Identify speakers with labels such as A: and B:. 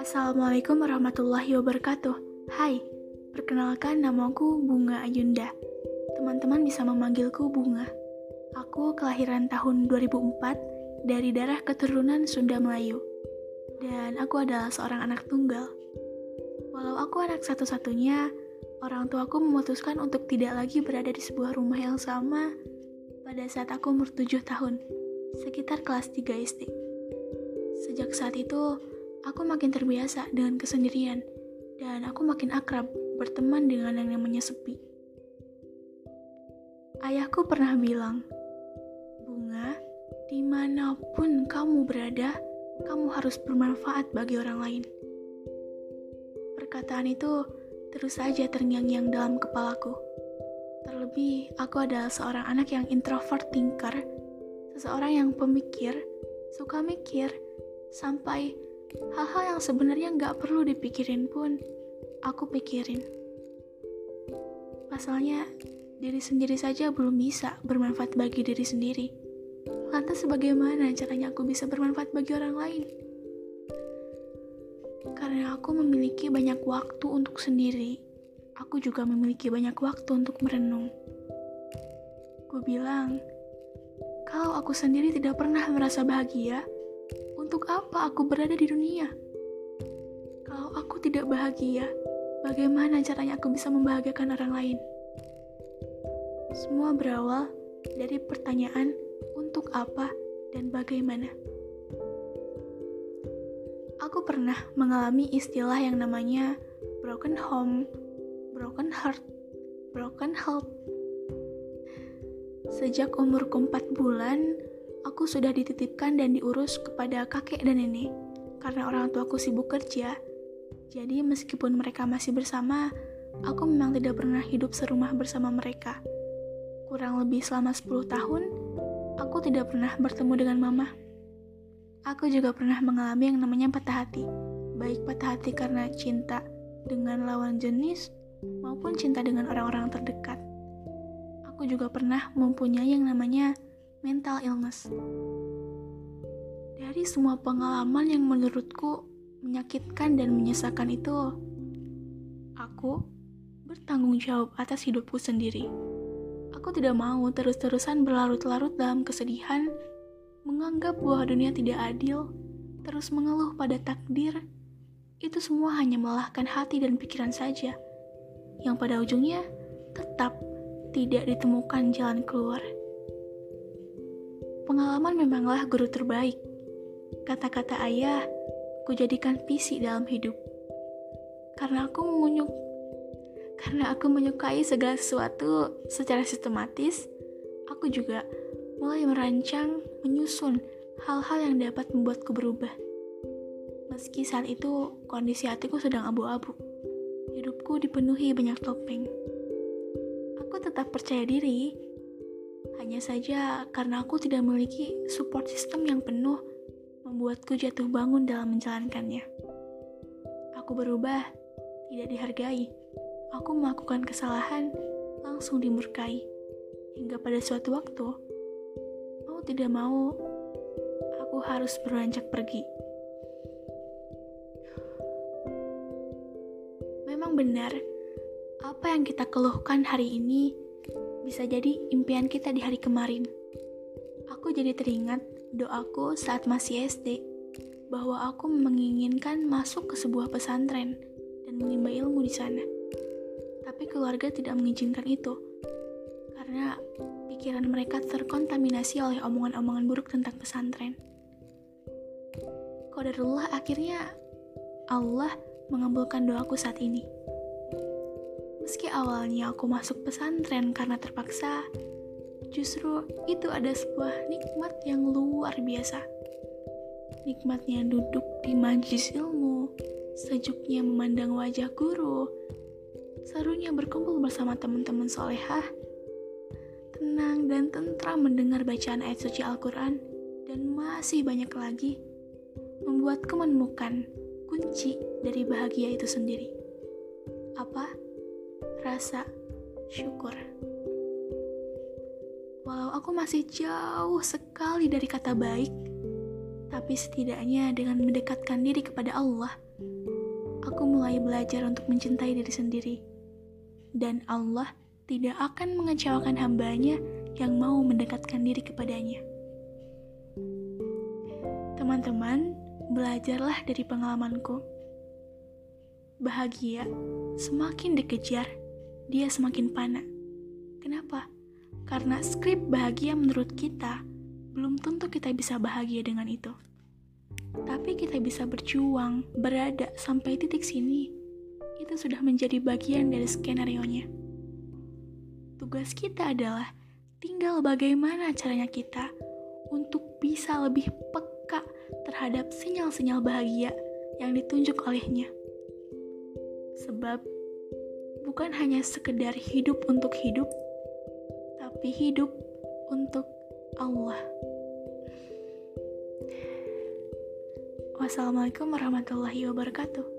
A: Assalamualaikum warahmatullahi wabarakatuh. Hai, perkenalkan namaku Bunga Ayunda. Teman-teman bisa memanggilku Bunga. Aku kelahiran tahun 2004 dari darah keturunan Sunda Melayu. Dan aku adalah seorang anak tunggal. Walau aku anak satu-satunya, orang tuaku memutuskan untuk tidak lagi berada di sebuah rumah yang sama pada saat aku umur 7 tahun, sekitar kelas 3 SD. Sejak saat itu, aku makin terbiasa dengan kesendirian, dan aku makin akrab berteman dengan yang namanya sepi. Ayahku pernah bilang, Bunga, di mana pun kamu berada, kamu harus bermanfaat bagi orang lain. Perkataan itu terus saja terngiang-ngiang dalam kepalaku. Terlebih, aku adalah seorang anak yang introvert thinker, seseorang yang pemikir, suka mikir, sampai Hal-hal yang sebenarnya nggak perlu dipikirin pun, aku pikirin. Pasalnya, diri sendiri saja belum bisa bermanfaat bagi diri sendiri. Lantas bagaimana caranya aku bisa bermanfaat bagi orang lain? Karena aku memiliki banyak waktu untuk sendiri, aku juga memiliki banyak waktu untuk merenung. Gue bilang, kalau aku sendiri tidak pernah merasa bahagia, untuk apa aku berada di dunia? Kalau aku tidak bahagia, bagaimana caranya aku bisa membahagiakan orang lain? Semua berawal dari pertanyaan untuk apa dan bagaimana. Aku pernah mengalami istilah yang namanya broken home, broken heart, broken health. Sejak umurku 4 bulan, aku sudah dititipkan dan diurus kepada kakek dan nenek karena orang tuaku sibuk kerja. Jadi meskipun mereka masih bersama, aku memang tidak pernah hidup serumah bersama mereka. Kurang lebih selama 10 tahun, aku tidak pernah bertemu dengan mama. Aku juga pernah mengalami yang namanya patah hati, baik patah hati karena cinta dengan lawan jenis maupun cinta dengan orang-orang terdekat. Aku juga pernah mempunyai yang namanya mental illness. Dari semua pengalaman yang menurutku menyakitkan dan menyesakan itu, aku bertanggung jawab atas hidupku sendiri. Aku tidak mau terus-terusan berlarut-larut dalam kesedihan, menganggap bahwa dunia tidak adil, terus mengeluh pada takdir. Itu semua hanya melelahkan hati dan pikiran saja, yang pada ujungnya tetap tidak ditemukan jalan keluar. Pengalaman memanglah guru terbaik. Kata-kata ayah, ku jadikan visi dalam hidup. Karena aku mengunyuk karena aku menyukai segala sesuatu secara sistematis, aku juga mulai merancang, menyusun hal-hal yang dapat membuatku berubah. Meski saat itu kondisi hatiku sedang abu-abu, hidupku dipenuhi banyak topeng. Aku tetap percaya diri hanya saja karena aku tidak memiliki support system yang penuh, membuatku jatuh bangun dalam menjalankannya. Aku berubah, tidak dihargai. Aku melakukan kesalahan, langsung dimurkai. Hingga pada suatu waktu, mau tidak mau, aku harus beranjak pergi. Benar, apa yang kita keluhkan hari ini bisa jadi impian kita di hari kemarin. Aku jadi teringat doaku saat masih SD, bahwa aku menginginkan masuk ke sebuah pesantren dan menimba ilmu di sana. Tapi keluarga tidak mengizinkan itu, karena pikiran mereka terkontaminasi oleh omongan-omongan buruk tentang pesantren. Qadarullah akhirnya Allah mengabulkan doaku saat ini. Meski awalnya aku masuk pesantren karena terpaksa, justru itu ada sebuah nikmat yang luar biasa. Nikmatnya duduk di majlis ilmu, sejuknya memandang wajah guru, serunya berkumpul bersama teman-teman solehah, tenang dan tentram mendengar bacaan ayat suci Al-Quran, dan masih banyak lagi, membuatku menemukan kunci dari bahagia itu sendiri. Apa? Rasa syukur. Walau aku masih jauh sekali dari kata baik, tapi setidaknya dengan mendekatkan diri kepada Allah, aku mulai belajar untuk mencintai diri sendiri. Dan Allah tidak akan mengecewakan hambanya yang mau mendekatkan diri kepadanya. Teman-teman, belajarlah dari pengalamanku. Bahagia semakin dikejar, dia semakin panas. Kenapa? Karena skrip bahagia menurut kita belum tentu kita bisa bahagia dengan itu. Tapi kita bisa berjuang, berada sampai titik sini. Itu sudah menjadi bagian dari skenario-nya. Tugas kita adalah tinggal bagaimana caranya kita untuk bisa lebih peka terhadap sinyal-sinyal bahagia yang ditunjuk olehnya. Sebab bukan hanya sekedar hidup untuk hidup, tapi hidup untuk Allah. Wassalamualaikum warahmatullahi wabarakatuh.